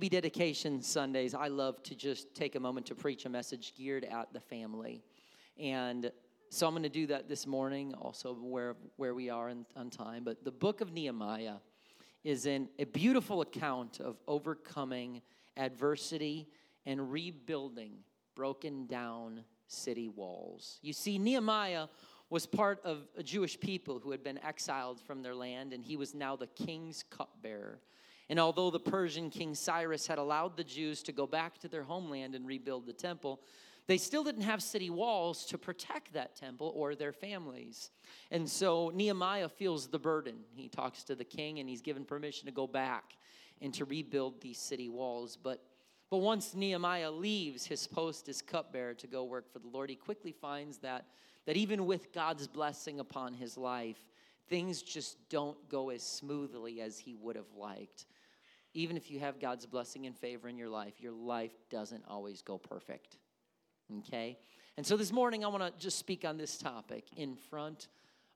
Be dedication Sundays. I love to just take a moment to preach a message geared at the family. And so I'm going to do that this morning, also where, where we are in, on time. But the book of Nehemiah is in a beautiful account of overcoming adversity and rebuilding broken down city walls. You see, Nehemiah was part of a Jewish people who had been exiled from their land, and he was now the king's cupbearer. And although the Persian king Cyrus had allowed the Jews to go back to their homeland and rebuild the temple, they still didn't have city walls to protect that temple or their families. And so Nehemiah feels the burden. He talks to the king and he's given permission to go back and to rebuild these city walls. But, but once Nehemiah leaves his post as cupbearer to go work for the Lord, he quickly finds that, that even with God's blessing upon his life, things just don't go as smoothly as he would have liked even if you have God's blessing and favor in your life, your life doesn't always go perfect. Okay? And so this morning, I want to just speak on this topic in front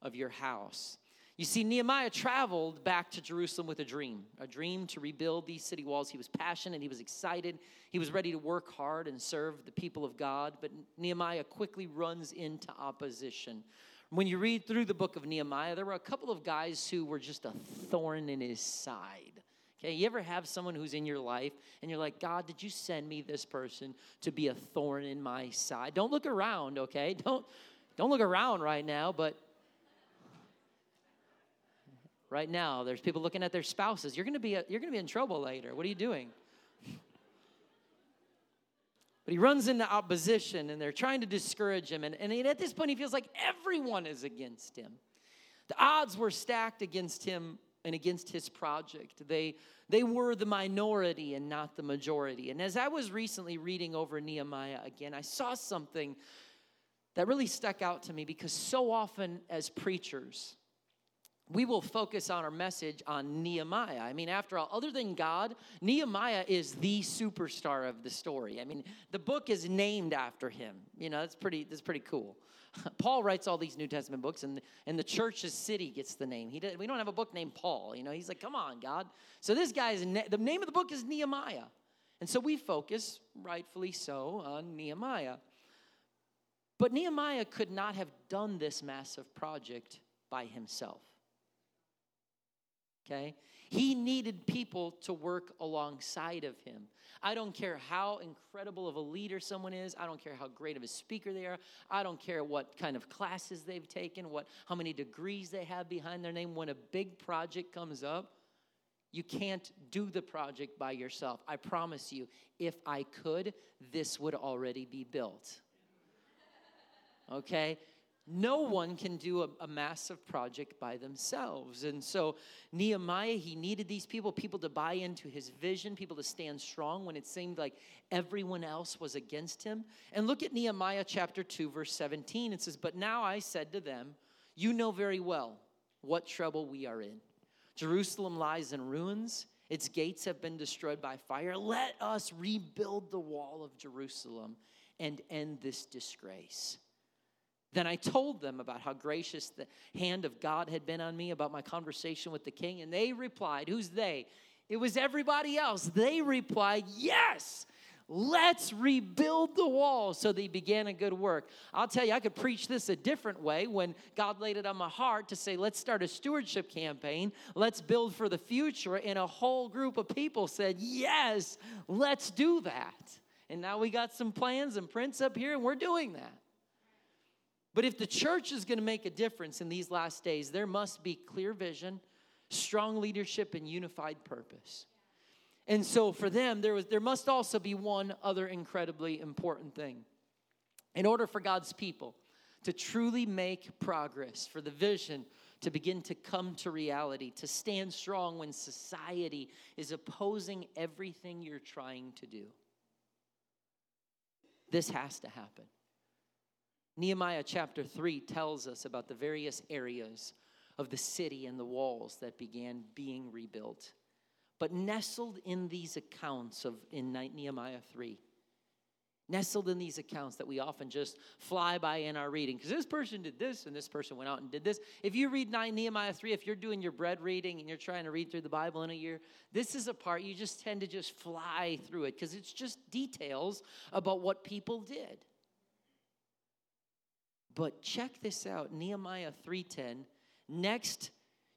of your house. You see, Nehemiah traveled back to Jerusalem with a dream, a dream to rebuild these city walls. He was passionate, he was excited, he was ready to work hard and serve the people of God. But Nehemiah quickly runs into opposition. When you read through the book of Nehemiah, there were a couple of guys who were just a thorn in his side. Okay, you ever have someone who's in your life and you're like, God, did you send me this person to be a thorn in my side? Don't look around, okay? Don't don't look around right now, but right now there's people looking at their spouses. You're gonna be a, you're gonna be in trouble later. What are you doing? But he runs into opposition and they're trying to discourage him. And, and at this point, he feels like everyone is against him. The odds were stacked against him and against his project. They, they were the minority and not the majority. And as I was recently reading over Nehemiah again, I saw something that really stuck out to me because so often as preachers, we will focus on our message on Nehemiah. I mean, after all, other than God, Nehemiah is the superstar of the story. I mean, the book is named after him. You know, that's pretty, that's pretty cool. Paul writes all these New Testament books, and, and the church's city gets the name. He did, we don't have a book named Paul. You know, he's like, come on, God. So this guy's, the name of the book is Nehemiah. And so we focus, rightfully so, on Nehemiah. But Nehemiah could not have done this massive project by himself. Okay? He needed people to work alongside of him. I don't care how incredible of a leader someone is. I don't care how great of a speaker they are. I don't care what kind of classes they've taken, what how many degrees they have behind their name. When a big project comes up, you can't do the project by yourself. I promise you, if I could, this would already be built. Okay? No one can do a, a, massive project by themselves. And so, Nehemiah, he needed these people, people to buy into his vision, people to stand strong when it seemed like everyone else was against him. And look at Nehemiah chapter 2, verse 17. It says, But now I said to them, You know very well what trouble we are in. Jerusalem lies in ruins, its gates have been destroyed by fire. Let us rebuild the wall of Jerusalem and end this disgrace. Then I told them about how gracious the hand of God had been on me, about my conversation with the king, and they replied, Who's they? It was everybody else. They replied, Yes, let's rebuild the wall. So they began a good work. I'll tell you, I could preach this a different way when God laid it on my heart to say, Let's start a stewardship campaign, let's build for the future. And a whole group of people said, Yes, let's do that. And now we got some plans and prints up here, and we're doing that. But if the church is going to make a difference in these last days, there must be clear vision, strong leadership, and unified purpose. And so for them, there, was, there must also be one other incredibly important thing. In order for God's people to truly make progress, for the vision to begin to come to reality, to stand strong when society is opposing everything you're trying to do, this has to happen. Nehemiah chapter 3 tells us about the various areas of the city and the walls that began being rebuilt. But nestled in these accounts of in Nehemiah 3 nestled in these accounts that we often just fly by in our reading because this person did this and this person went out and did this if you read 9 nehemiah 3 if you're doing your bread reading and you're trying to read through the bible in a year this is a part you just tend to just fly through it because it's just details about what people did but check this out nehemiah 3.10 next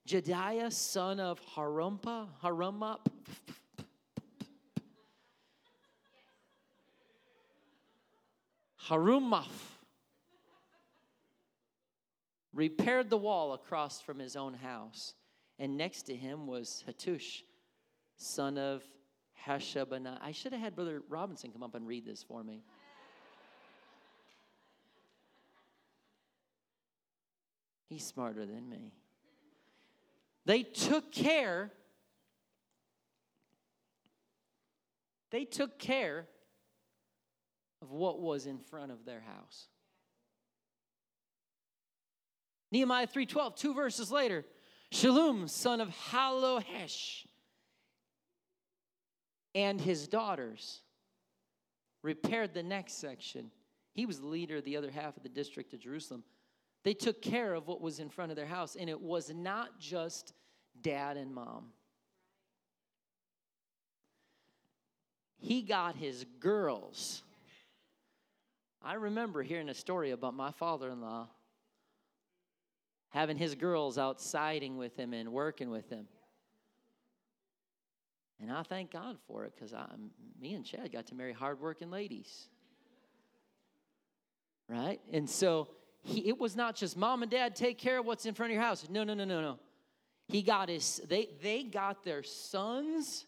Jedaiah, son of Harumpa, Harumap, Harumaph, repaired the wall across from his own house. And next to him was Hattush, son of Hashabana. I should have had Brother Robinson come up and read this for me. He's smarter than me. They took care, they took care of what was in front of their house. Nehemiah 3:12, two verses later, Shallum, son of Hallohesh, and his daughters repaired the next section. He was the leader of the other half of the district of Jerusalem. They took care of what was in front of their house, and it was not just dad and mom. He got his girls. I remember hearing a story about my father in law having his girls out siding with him and working with him. And I thank God for it because me and Chad got to marry hardworking ladies. Right? And so he, it was not just mom and dad take care of what's in front of your house. No, no, no, no, no. He got his, they, they got their sons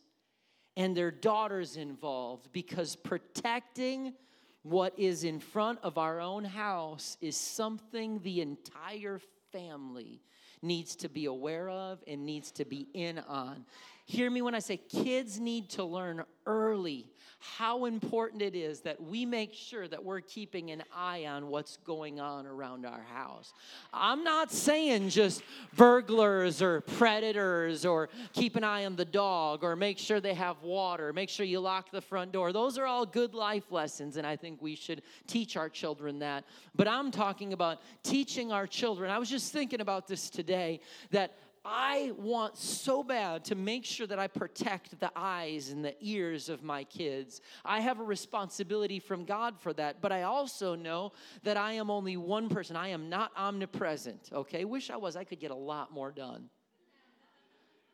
and their daughters involved because protecting what is in front of our own house is something the entire family needs to be aware of and needs to be in on. Hear me when I say kids need to learn early how important it is that we make sure that we're keeping an eye on what's going on around our house. I'm not saying just burglars or predators or keep an eye on the dog or make sure they have water, make sure you lock the front door. Those are all good life lessons, and I think we should teach our children that. But I'm talking about teaching our children. I was just thinking about this today that I want so bad to make sure that I protect the eyes and the ears of my kids. I have a responsibility from God for that, but I also know that I am only one person. I am not omnipresent, okay? Wish I was, I could get a lot more done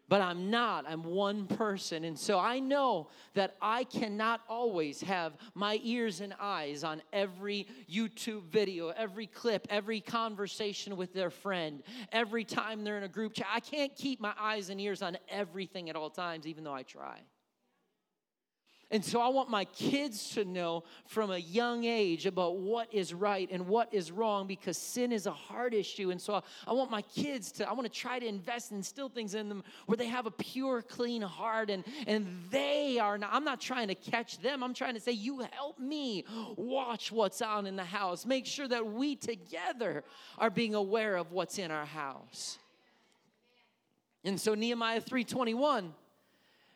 but I'm not. I'm one person. And so I know that I cannot always have my ears and eyes on every YouTube video, every clip, every conversation with their friend, every time they're in a group chat. I can't keep my eyes and ears on everything at all times, even though I try. And so I want my kids to know from a young age about what is right and what is wrong because sin is a hard issue. And so I want my kids to, I want to try to invest and instill things in them where they have a pure, clean heart and, and they are not, I'm not trying to catch them. I'm trying to say, you help me watch what's on in the house. Make sure that we together are being aware of what's in our house. And so Nehemiah 321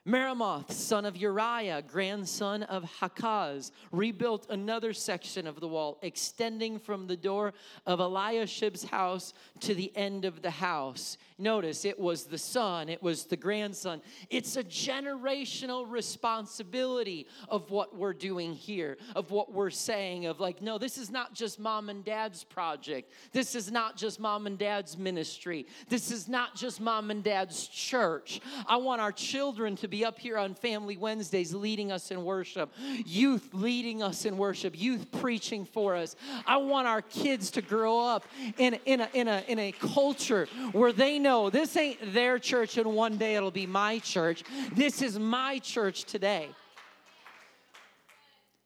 Meremoth, son of Uriah, grandson of Hakkoz, rebuilt another section of the wall, extending from the door of Eliashib's house to the end of the house. Notice it was the son, it was the grandson. It's a generational responsibility of what we're doing here, of what we're saying, of like, no, this is not just mom and dad's project. This is not just mom and dad's ministry. This is not just mom and dad's church. I want our children to be up here on Family Wednesdays leading us in worship, youth leading us in worship, youth preaching for us. I want our kids to grow up in, in, a, in, a, in a culture where they know this ain't their church and one day it'll be my church. This is my church today.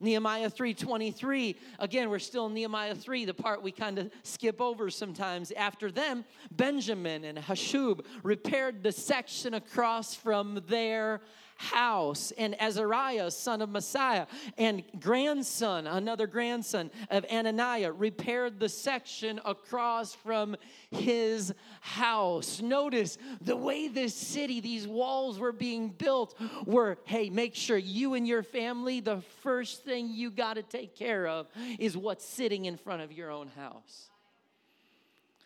Nehemiah 3:23. Again, we're still in Nehemiah 3, the part we kind of skip over sometimes. After them, Benjamin and Hashub repaired the section across from their house. And Azariah, son of Maaseiah, and grandson, another grandson of Ananiah, repaired the section across from his house. Notice the way this city, these walls were being built were hey, make sure you and your family, the first thing you got to take care of is what's sitting in front of your own house.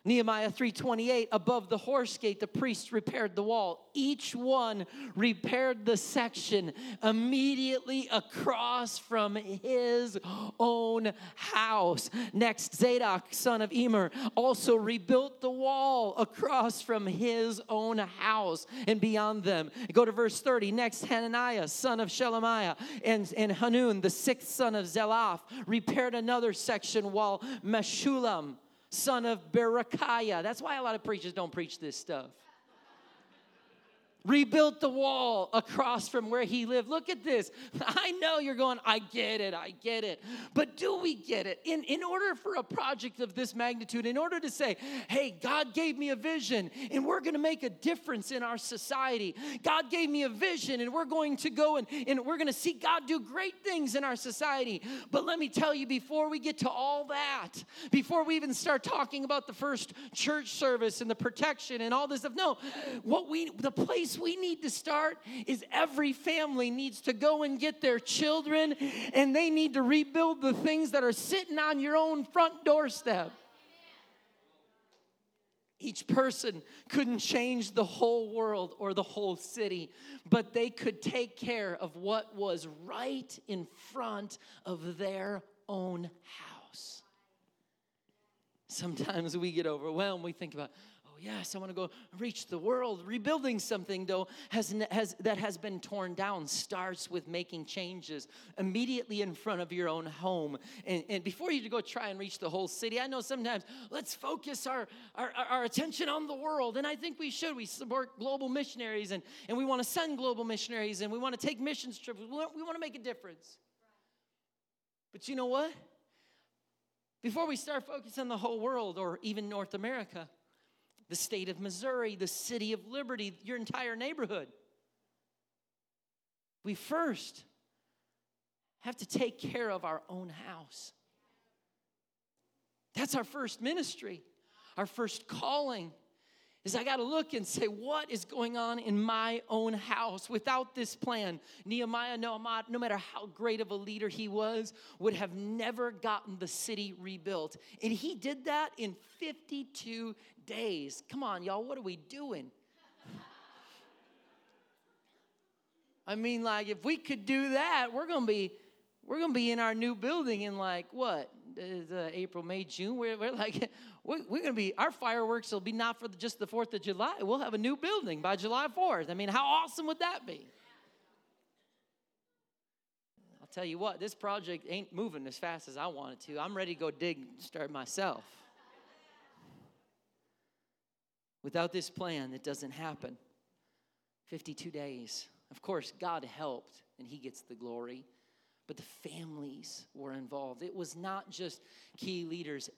Nehemiah 3:28 above the horse gate the priests repaired the wall. Each one repaired the section immediately across from his own house. Next Zadok son of Immer also rebuilt the wall across from his own house and beyond them. Go to verse 30 next Hananiah son of Shelemiah and, and Hanun the sixth son of Zalaph repaired another section while Meshullam son of Berechiah. That's why a lot of preachers don't preach this stuff rebuilt the wall across from where he lived. Look at this. I know you're going, I get it, I get it. But do we get it? In, in order for a project of this magnitude, in order to say, hey, God gave me a vision and we're going to make a difference in our society, God gave me a vision and we're going to go and, and we're going to see God do great things in our society. But let me tell you, before we get to all that, before we even start talking about the first church service and the protection and all this stuff, no, what we, the place we need to start is every family needs to go and get their children and they need to rebuild the things that are sitting on your own front doorstep. Each person couldn't change the whole world or the whole city, but they could take care of what was right in front of their own house. Sometimes we get overwhelmed. We think about, yes, I want to go reach the world. Rebuilding something, though, has, has, that has been torn down starts with making changes immediately in front of your own home. And, and before you go try and reach the whole city, I know sometimes let's focus our, our, our attention on the world. And I think we should. We support global missionaries and, and we want to send global missionaries and we want to take missions trips. We want, we want to make a difference. But you know what? Before we start focusing on the whole world or even North America, the state of Missouri, the city of Liberty, your entire neighborhood. We first have to take care of our own house. That's our first ministry, our first calling is I got to look and say, what is going on in my own house? Without this plan, Nehemiah, no, no matter how great of a leader he was, would have never gotten the city rebuilt. And he did that in 52 days. Come on, y'all, what are we doing? I mean, like, if we could do that, we're gonna be we're gonna be in our new building in like what uh, April, May, June. We're, we're like we're, we're to be, our fireworks will be not for the, just the 4th of July. We'll have a new building by July 4th. I mean, how awesome would that be? I'll tell you what, this project ain't moving as fast as I want it to. I'm ready to go dig, start myself. Without this plan, it doesn't happen. 52 days. Of course, God helped, and He gets the glory but the families were involved. It was not just key leaders,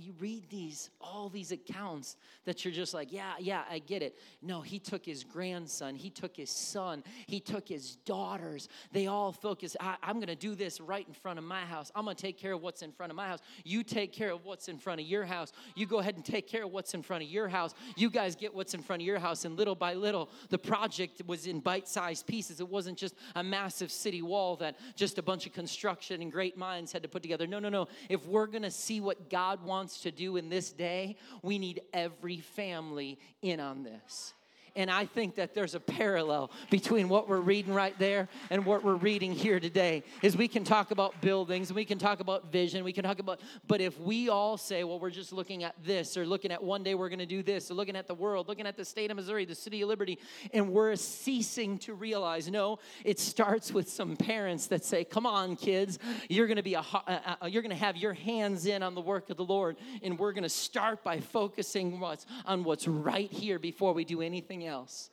you read these all these accounts that you're just like yeah yeah i get it. No he took his grandson he took his son he took his daughters. They all focus I, am going to do this right in front of my house. I'm going to take care of what's in front of my house. You take care of what's in front of your house. You go ahead and take care of what's in front of your house. You guys get what's in front of your house. And little by little the project was in bite-sized pieces. It wasn't just a massive city wall that just a bunch of construction and great minds had to put together. No no no. If we're going to see what god wants wants to do in this day, we need every family in on this. And I think that there's a parallel between what we're reading right there and what we're reading here today. Is we can talk about buildings, we can talk about vision, we can talk about, but if we all say, well, we're just looking at this, or looking at one day we're going to do this, or looking at the world, looking at the state of Missouri, the city of Liberty, and we're ceasing to realize, no, it starts with some parents that say, come on, kids, you're going to be a, uh, uh, you're going to have your hands in on the work of the Lord, and we're going to start by focusing what's on what's right here before we do anything else else.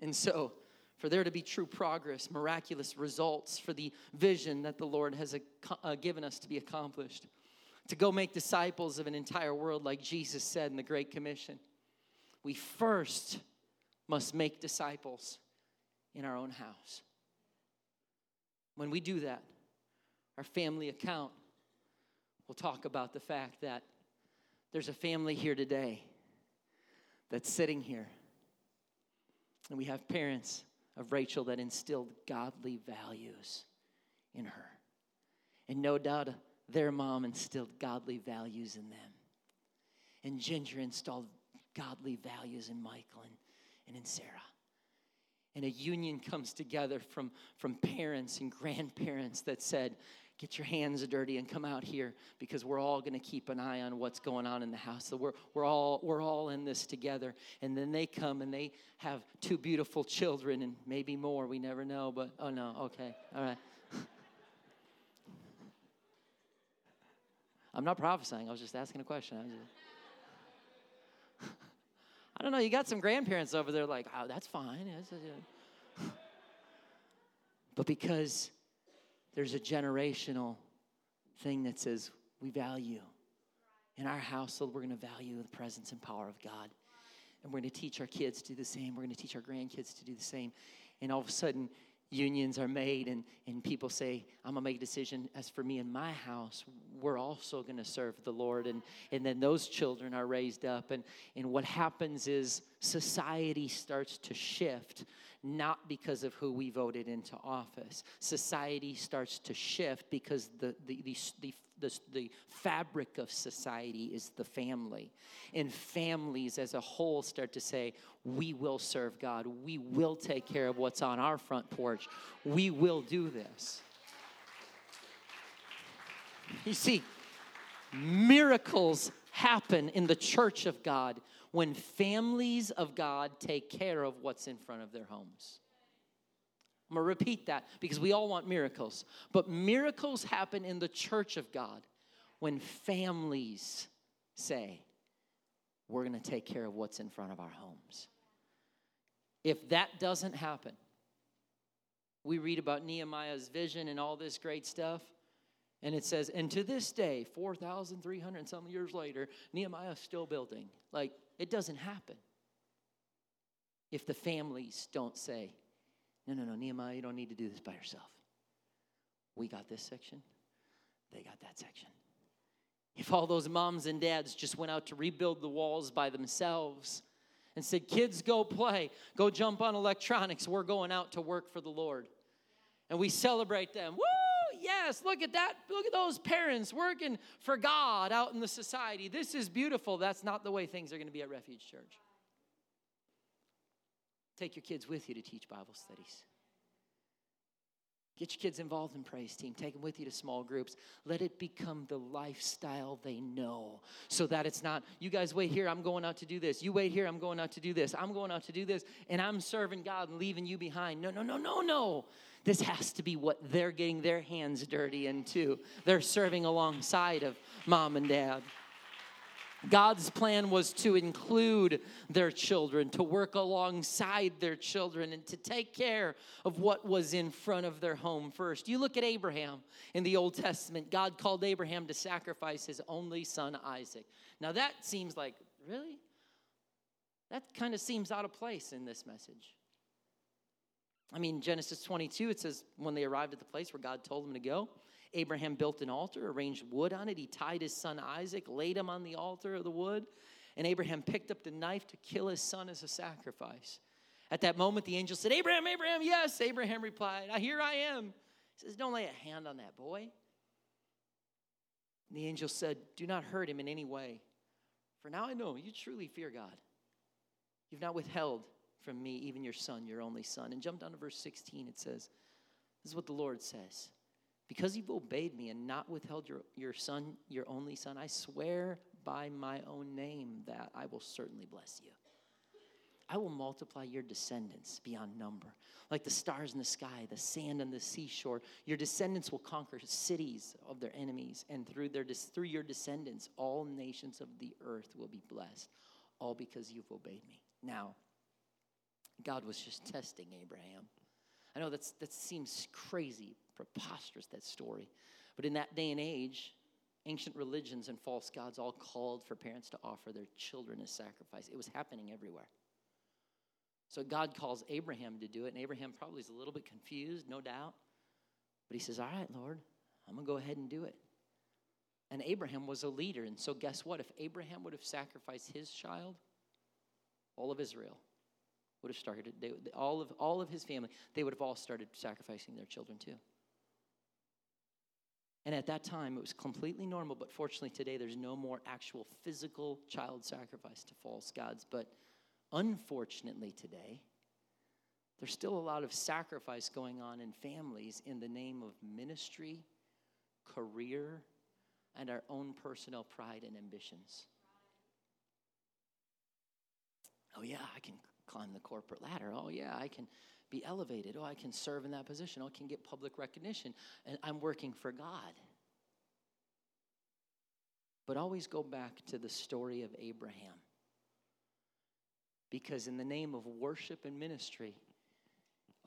And so, for there to be true progress, miraculous results for the vision that the Lord has uh, given us to be accomplished, to go make disciples of an entire world, like Jesus said in the Great Commission, we first must make disciples in our own house. When we do that, our family account will talk about the fact that there's a family here today that's sitting here. And we have parents of Rachel that instilled godly values in her. And no doubt their mom instilled godly values in them. And Ginger installed godly values in Michael and, and in Sarah. And a union comes together from, from parents and grandparents that said, get your hands dirty and come out here because we're all going to keep an eye on what's going on in the house. So we're, we're, all, we're all in this together. And then they come and they have two beautiful children and maybe more. We never know, but oh no, okay, all right. I'm not prophesying, I was just asking a question. I, just... I don't know, you got some grandparents over there like, oh, that's fine. Uh, but because there's a generational thing that says we value. In our household, we're going to value the presence and power of God. And we're going to teach our kids to do the same. We're going to teach our grandkids to do the same. And all of a sudden, unions are made, and, and people say, I'm going to make a decision. As for me and my house, we're also going to serve the Lord. And, and then those children are raised up. And, and what happens is society starts to shift not because of who we voted into office. Society starts to shift because the, the, the, the, the, fabric of society is the family. And families as a whole start to say, We will serve God. We will take care of what's on our front porch. We will do this. You see, miracles happen in the church of God when families of God take care of what's in front of their homes. I'm going to repeat that because we all want miracles. But miracles happen in the church of God when families say, We're going to take care of what's in front of our homes. If that doesn't happen, we read about Nehemiah's vision and all this great stuff. And it says, and to this day, 4,300 some years later, Nehemiah's still building. Like, it doesn't happen if the families don't say, no, no, no, Nehemiah, you don't need to do this by yourself. We got this section, they got that section. If all those moms and dads just went out to rebuild the walls by themselves and said, Kids, go play, go jump on electronics, we're going out to work for the Lord. And we celebrate them. Woo! Yes, look at that. Look at those parents working for God out in the society. This is beautiful. That's not the way things are going to be at Refuge Church. Take your kids with you to teach Bible studies. Get your kids involved in praise team. Take them with you to small groups. Let it become the lifestyle they know so that it's not, you guys wait here, I'm going out to do this. You wait here, I'm going out to do this. I'm going out to do this, and I'm serving God and leaving you behind. No, no, no, no, no. This has to be what they're getting their hands dirty into. They're serving alongside of mom and dad. God's plan was to include their children, to work alongside their children, and to take care of what was in front of their home first. You look at Abraham in the Old Testament, God called Abraham to sacrifice his only son, Isaac. Now that seems like, really? That kind of seems out of place in this message. I mean, Genesis 22, it says, when they arrived at the place where God told them to go, Abraham built an altar, arranged wood on it. He tied his son Isaac, laid him on the altar of the wood, and Abraham picked up the knife to kill his son as a sacrifice. At that moment, the angel said, Abraham, Abraham, yes. Abraham replied, Here I am. He says, Don't lay a hand on that boy. And the angel said, Do not hurt him in any way, for now I know you truly fear God. You've not withheld from me even your son, your only son. And jump down to verse 16. It says, This is what the Lord says. Because you've obeyed me and not withheld your, your son, your only son, I swear by my own name that I will certainly bless you. I will multiply your descendants beyond number, like the stars in the sky, the sand on the seashore. Your descendants will conquer cities of their enemies, and through, their, through your descendants, all nations of the earth will be blessed, all because you've obeyed me. Now, God was just testing Abraham. I know that's, that seems crazy, preposterous, that story. But in that day and age, ancient religions and false gods all called for parents to offer their children as sacrifice. It was happening everywhere. So God calls Abraham to do it, and Abraham probably is a little bit confused, no doubt. But he says, All right, Lord, I'm going to go ahead and do it. And Abraham was a leader. And so, guess what? If Abraham would have sacrificed his child, all of Israel would have started, they, all, of, all of his family, they would have all started sacrificing their children too. And at that time, it was completely normal, but fortunately today, there's no more actual physical child sacrifice to false gods. But unfortunately today, there's still a lot of sacrifice going on in families in the name of ministry, career, and our own personal pride and ambitions. Oh, yeah, I can climb the corporate ladder. Oh, yeah, I can be elevated. Oh, I can serve in that position. Oh, I can get public recognition. And I'm working for God. But always go back to the story of Abraham. Because in the name of worship and ministry,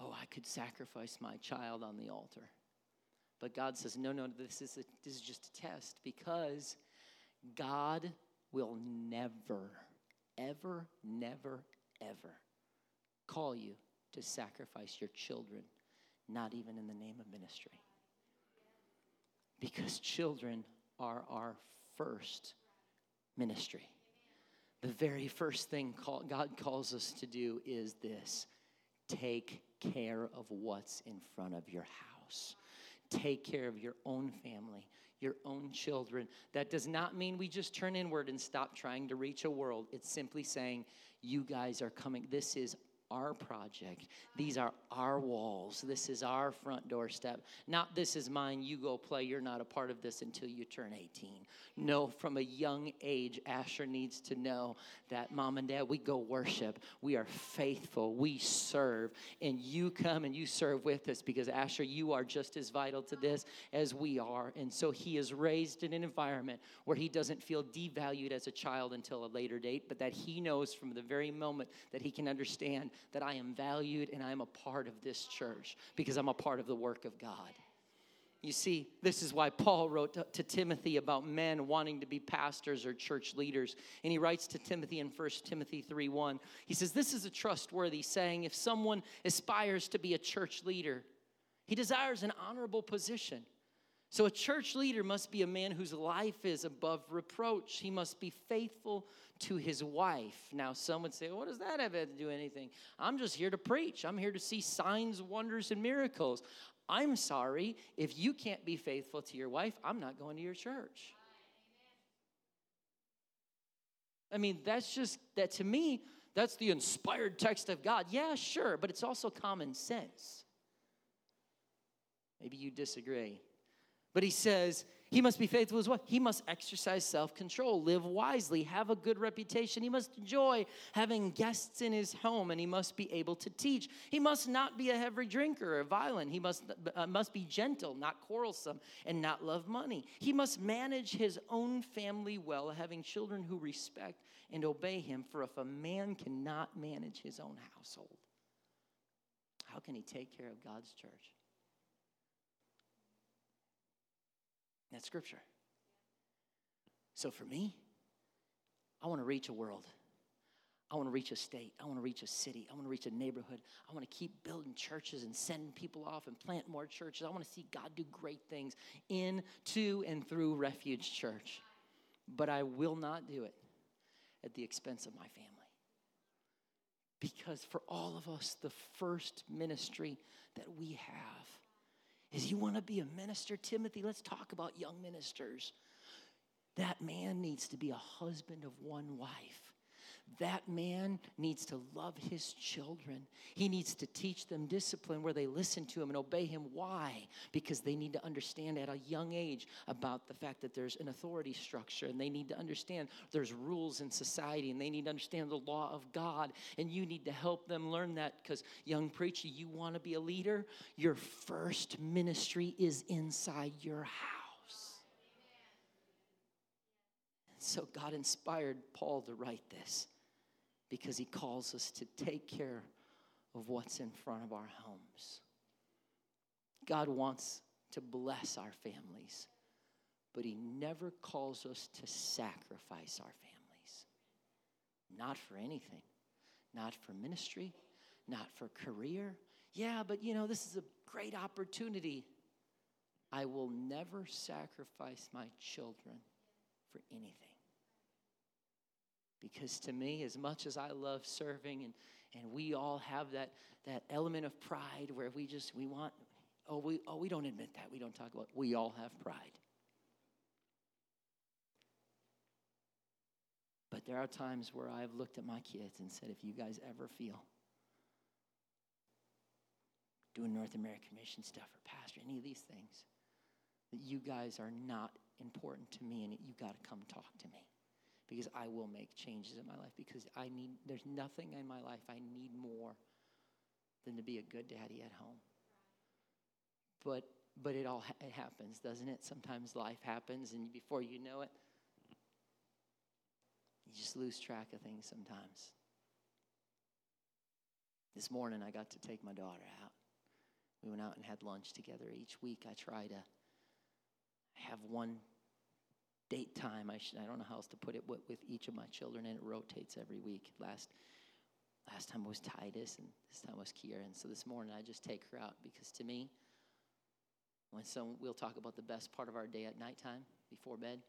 oh, I could sacrifice my child on the altar. But God says, no, no, this is, a, this is just a test because God will never, ever, never, ever call you to sacrifice your children, not even in the name of ministry. Because children are our first ministry. The very first thing call, God calls us to do is this take care of what's in front of your house. Take care of your own family, your own children. That does not mean we just turn inward and stop trying to reach a world. It's simply saying, you guys are coming. This is our project. These are our walls. This is our front doorstep. Not this is mine, you go play. You're not a part of this until you turn 18. No, from a young age, Asher needs to know that mom and dad, we go worship. We are faithful. We serve. And you come and you serve with us because, Asher, you are just as vital to this as we are. And so he is raised in an environment where he doesn't feel devalued as a child until a later date, but that he knows from the very moment that he can understand that I am valued and I'm a part of this church because I'm a part of the work of God. You see, this is why Paul wrote to, to, Timothy about men wanting to be pastors or church leaders. And he writes to Timothy in 1 Timothy 3 1. He says, This is a trustworthy saying. If someone aspires to be a church leader, he desires an honorable position. So, a church leader must be a man whose life is above reproach. He must be faithful to his wife. Now, some would say, What does that have to do anything? I'm just here to preach. I'm here to see signs, wonders, and miracles. I'm sorry, if you can't be faithful to your wife, I'm not going to your church. I mean, that's just, that to me, that's the inspired text of God. Yeah, sure, but it's also common sense. Maybe you disagree. But he says he must be faithful as well. He must exercise self control, live wisely, have a good reputation. He must enjoy having guests in his home, and he must be able to teach. He must not be a heavy drinker or violent. He must, uh, must be gentle, not quarrelsome, and not love money. He must manage his own family well, having children who respect and obey him. For if a man cannot manage his own household, how can he take care of God's church? Scripture. So for me, I want to reach a world. I want to reach a state. I want to reach a city. I want to reach a neighborhood. I want to keep building churches and sending people off and plant more churches. I want to see God do great things in, to, and through Refuge Church. But I will not do it at the expense of my family. Because for all of us, the first ministry that we have is you want to be a minister, Timothy? Let's talk about young ministers. That man needs to be a husband of one wife. That man needs to love his children. He needs to teach them discipline where they listen to him and obey him. Why? Because they need to understand at a young age about the fact that there's an authority structure and they need to understand there's rules in society and they need to understand the law of God. And you need to help them learn that because, young preacher, you want to be a leader? Your first ministry is inside your house. So God inspired Paul to write this because he calls us to take care of what's in front of our homes. God wants to bless our families, but he never calls us to sacrifice our families. Not for anything, not for ministry, not for career. Yeah, but you know, this is a great opportunity. I will never sacrifice my children for anything. Because to me, as much as I love serving, and, and we all have that, that element of pride where we just, we want, oh we, oh, we don't admit that. We don't talk about, we all have pride. But there are times where I've looked at my kids and said, if you guys ever feel doing North American mission stuff or pastor, any of these things, that you guys are not important to me and you got to come talk to me because I will make changes in my life because I need there's nothing in my life I need more than to be a good daddy at home. But but it all it happens, doesn't it? Sometimes life happens and before you know it you just lose track of things sometimes. This morning I got to take my daughter out. We went out and had lunch together. Each week I try to have one date time. I, should, I don't know how else to put it with, with each of my children, and it rotates every week. Last last time was Titus, and this time was Kiera. And so this morning I just take her out because to me, when some we'll talk about the best part of our day at nighttime before bed.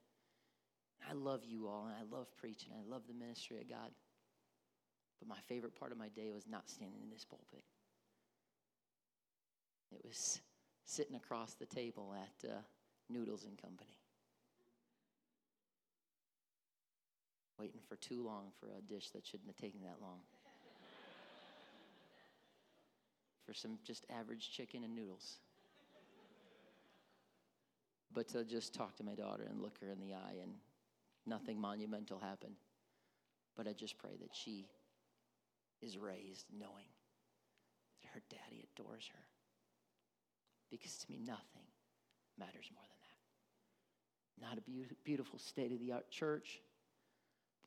I love you all, and I love preaching. I love the ministry of God. But my favorite part of my day was not standing in this pulpit. It was sitting across the table at uh, Noodles and Company. Waiting for too long for a dish that shouldn't have taken that long. for some just average chicken and noodles. But to just talk to my daughter and look her in the eye, and nothing monumental happened. But I just pray that she is raised knowing that her daddy adores her. Because to me, nothing matters more than that. Not a be- beautiful state of the art church,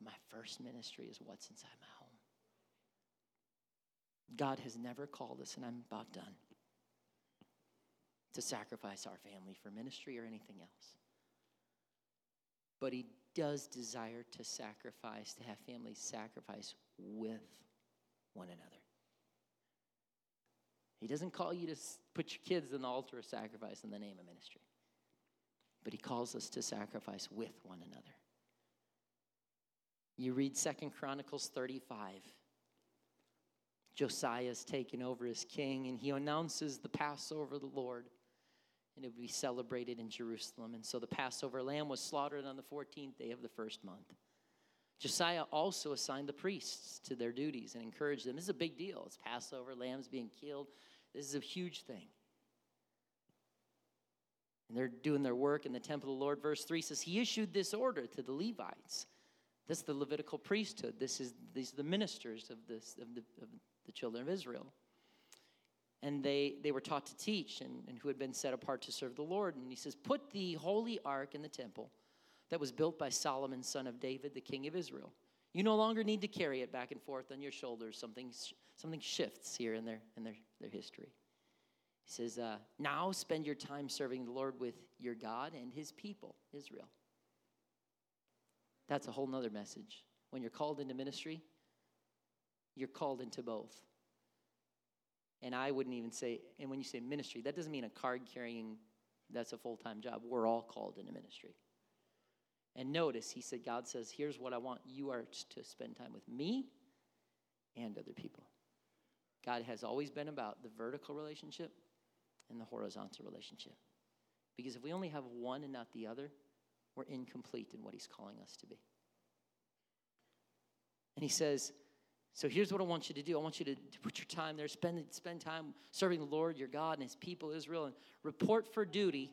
my first ministry is what's inside my home. God has never called us, and I'm about done, to sacrifice our family for ministry or anything else. But He does desire to sacrifice, to have families sacrifice with one another. He doesn't call you to put your kids in the altar of sacrifice in the name of ministry, but He calls us to sacrifice with one another. You read Second Chronicles 35. Josiah's taken over as king, and he announces the Passover of the Lord, and it would be celebrated in Jerusalem. And so the Passover lamb was slaughtered on the 14th day of the first month. Josiah also assigned the priests to their duties and encouraged them. This is a big deal. It's Passover, lambs being killed. This is a huge thing. And they're doing their work in the temple of the Lord. Verse 3 says, He issued this order to the Levites. That's the Levitical priesthood. This is, these are the ministers of, this, of, the, of the children of Israel. And they, they were taught to teach and, and who had been set apart to serve the Lord. And he says, Put the holy ark in the temple that was built by Solomon, son of David, the king of Israel. You no longer need to carry it back and forth on your shoulders. Something, something shifts here in their, in their, their history. He says, uh, Now spend your time serving the Lord with your God and his people, Israel. That's a whole nother message. When you're called into ministry, you're called into both. And I wouldn't even say, and when you say ministry, that doesn't mean a card carrying, that's a full time job. We're all called into ministry. And notice, he said, God says, Here's what I want. You are to spend time with me and other people. God has always been about the vertical relationship and the horizontal relationship. Because if we only have one and not the other, we're incomplete in what he's calling us to be. And he says, so here's what I want you to do. I want you to, to put your time there, spend, spend time serving the Lord, your God, and his people, Israel, and report for duty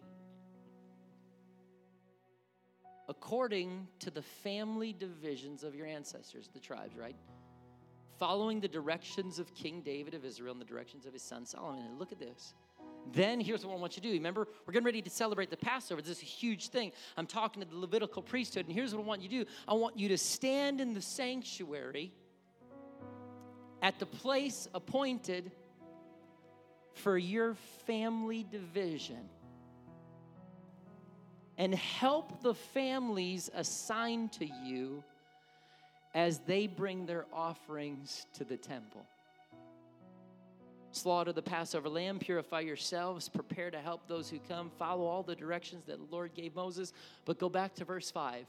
according to the family divisions of your ancestors, the tribes, right? Following the directions of King David of Israel and the directions of his son Solomon. And look at this. Then here's what I want you to do. Remember, we're getting ready to celebrate the Passover. This is a huge thing. I'm talking to the Levitical priesthood, and here's what I want you to do. I want you to stand in the sanctuary at the place appointed for your family division and help the families assigned to you as they bring their offerings to the temple. Slaughter the Passover lamb, purify yourselves, prepare to help those who come, follow all the directions that the Lord gave Moses. But go back to verse 5.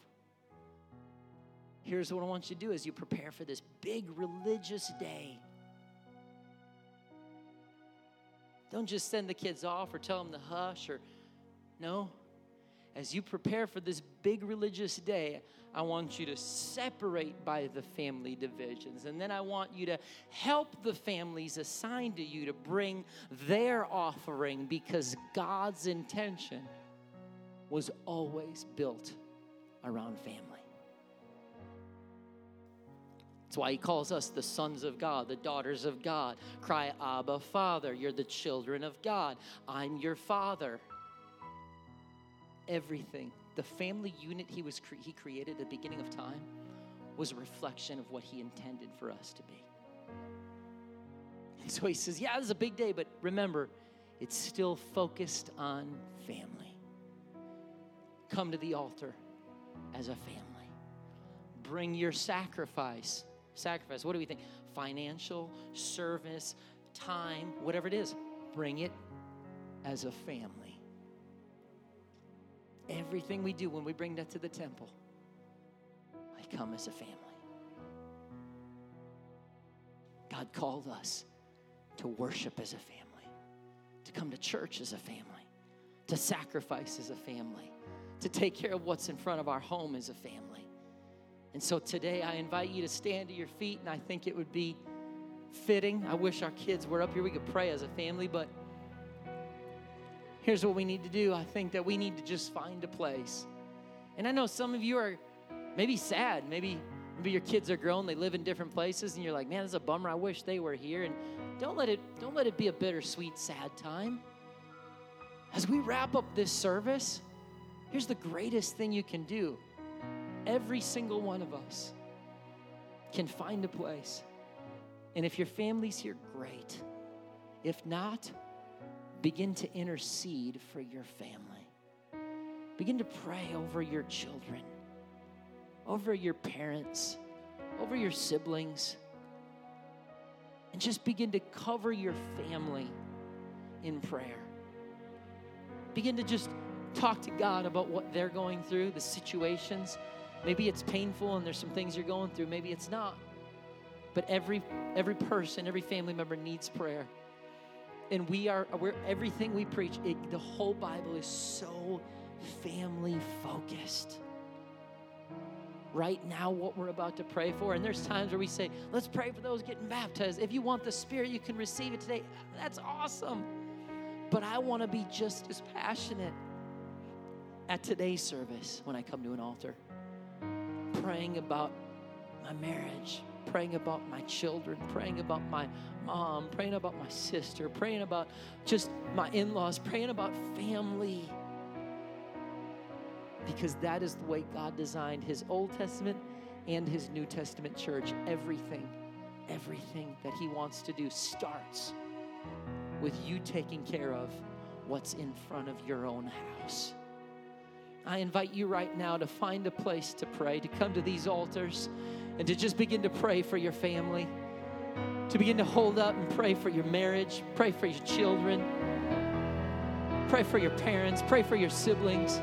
Here's what I want you to do as you prepare for this big religious day. Don't just send the kids off or tell them to hush or no. As you prepare for this big religious day, I want you to separate by the family divisions. And then I want you to help the families assigned to you to bring their offering because God's intention was always built around family. That's why he calls us the sons of God, the daughters of God. Cry, Abba, Father. You're the children of God. I'm your father. Everything, the family unit he, was cre- he created at the beginning of time, was a reflection of what he intended for us to be. And so he says, Yeah, this is a big day, but remember, it's still focused on family. Come to the altar as a family. Bring your sacrifice sacrifice. What do we think? Financial, service, time, whatever it is, bring it as a family. Everything we do when we bring that to the temple, I come as a family. God called us to worship as a family, to come to church as a family, to sacrifice as a family, to take care of what's in front of our home as a family. And so today I invite you to stand to your feet, and I think it would be fitting. I wish our kids were up here. We could pray as a family, but here's what we need to do. I think that we need to just find a place. And I know some of you are maybe sad. Maybe maybe your kids are grown, they live in different places, and you're like, man, this is a bummer. I wish they were here. And don't let it don't let it be a bittersweet, sad time. As we wrap up this service, here's the greatest thing you can do Every single one of us can find a place. And if your family's here, great. If not, begin to intercede for your family. Begin to pray over your children, over your parents, over your siblings. And just begin to cover your family in prayer. Begin to just talk to God about what they're going through, the situations Maybe it's painful and there's some things you're going through. Maybe it's not. But every every person, every family member needs prayer. And we are we're everything we preach, it, the whole Bible is so family focused. Right now, what we're about to pray for, and there's times where we say, let's pray for those getting baptized. If you want the Spirit, you can receive it today. That's awesome. But I want to be just as passionate at today's service when I come to an altar praying about my marriage, praying about my children, praying about my mom, praying about my sister, praying about just my in laws, praying about family. Because that is the way God designed His Old Testament and His New Testament church. Everything, everything that He wants to do starts with you taking care of what's in front of your own house. I invite you right now to find a place to pray, to come to these altars and to just begin to pray for your family, to begin to hold up and pray for your marriage, pray for your children, pray for your parents, pray for your siblings.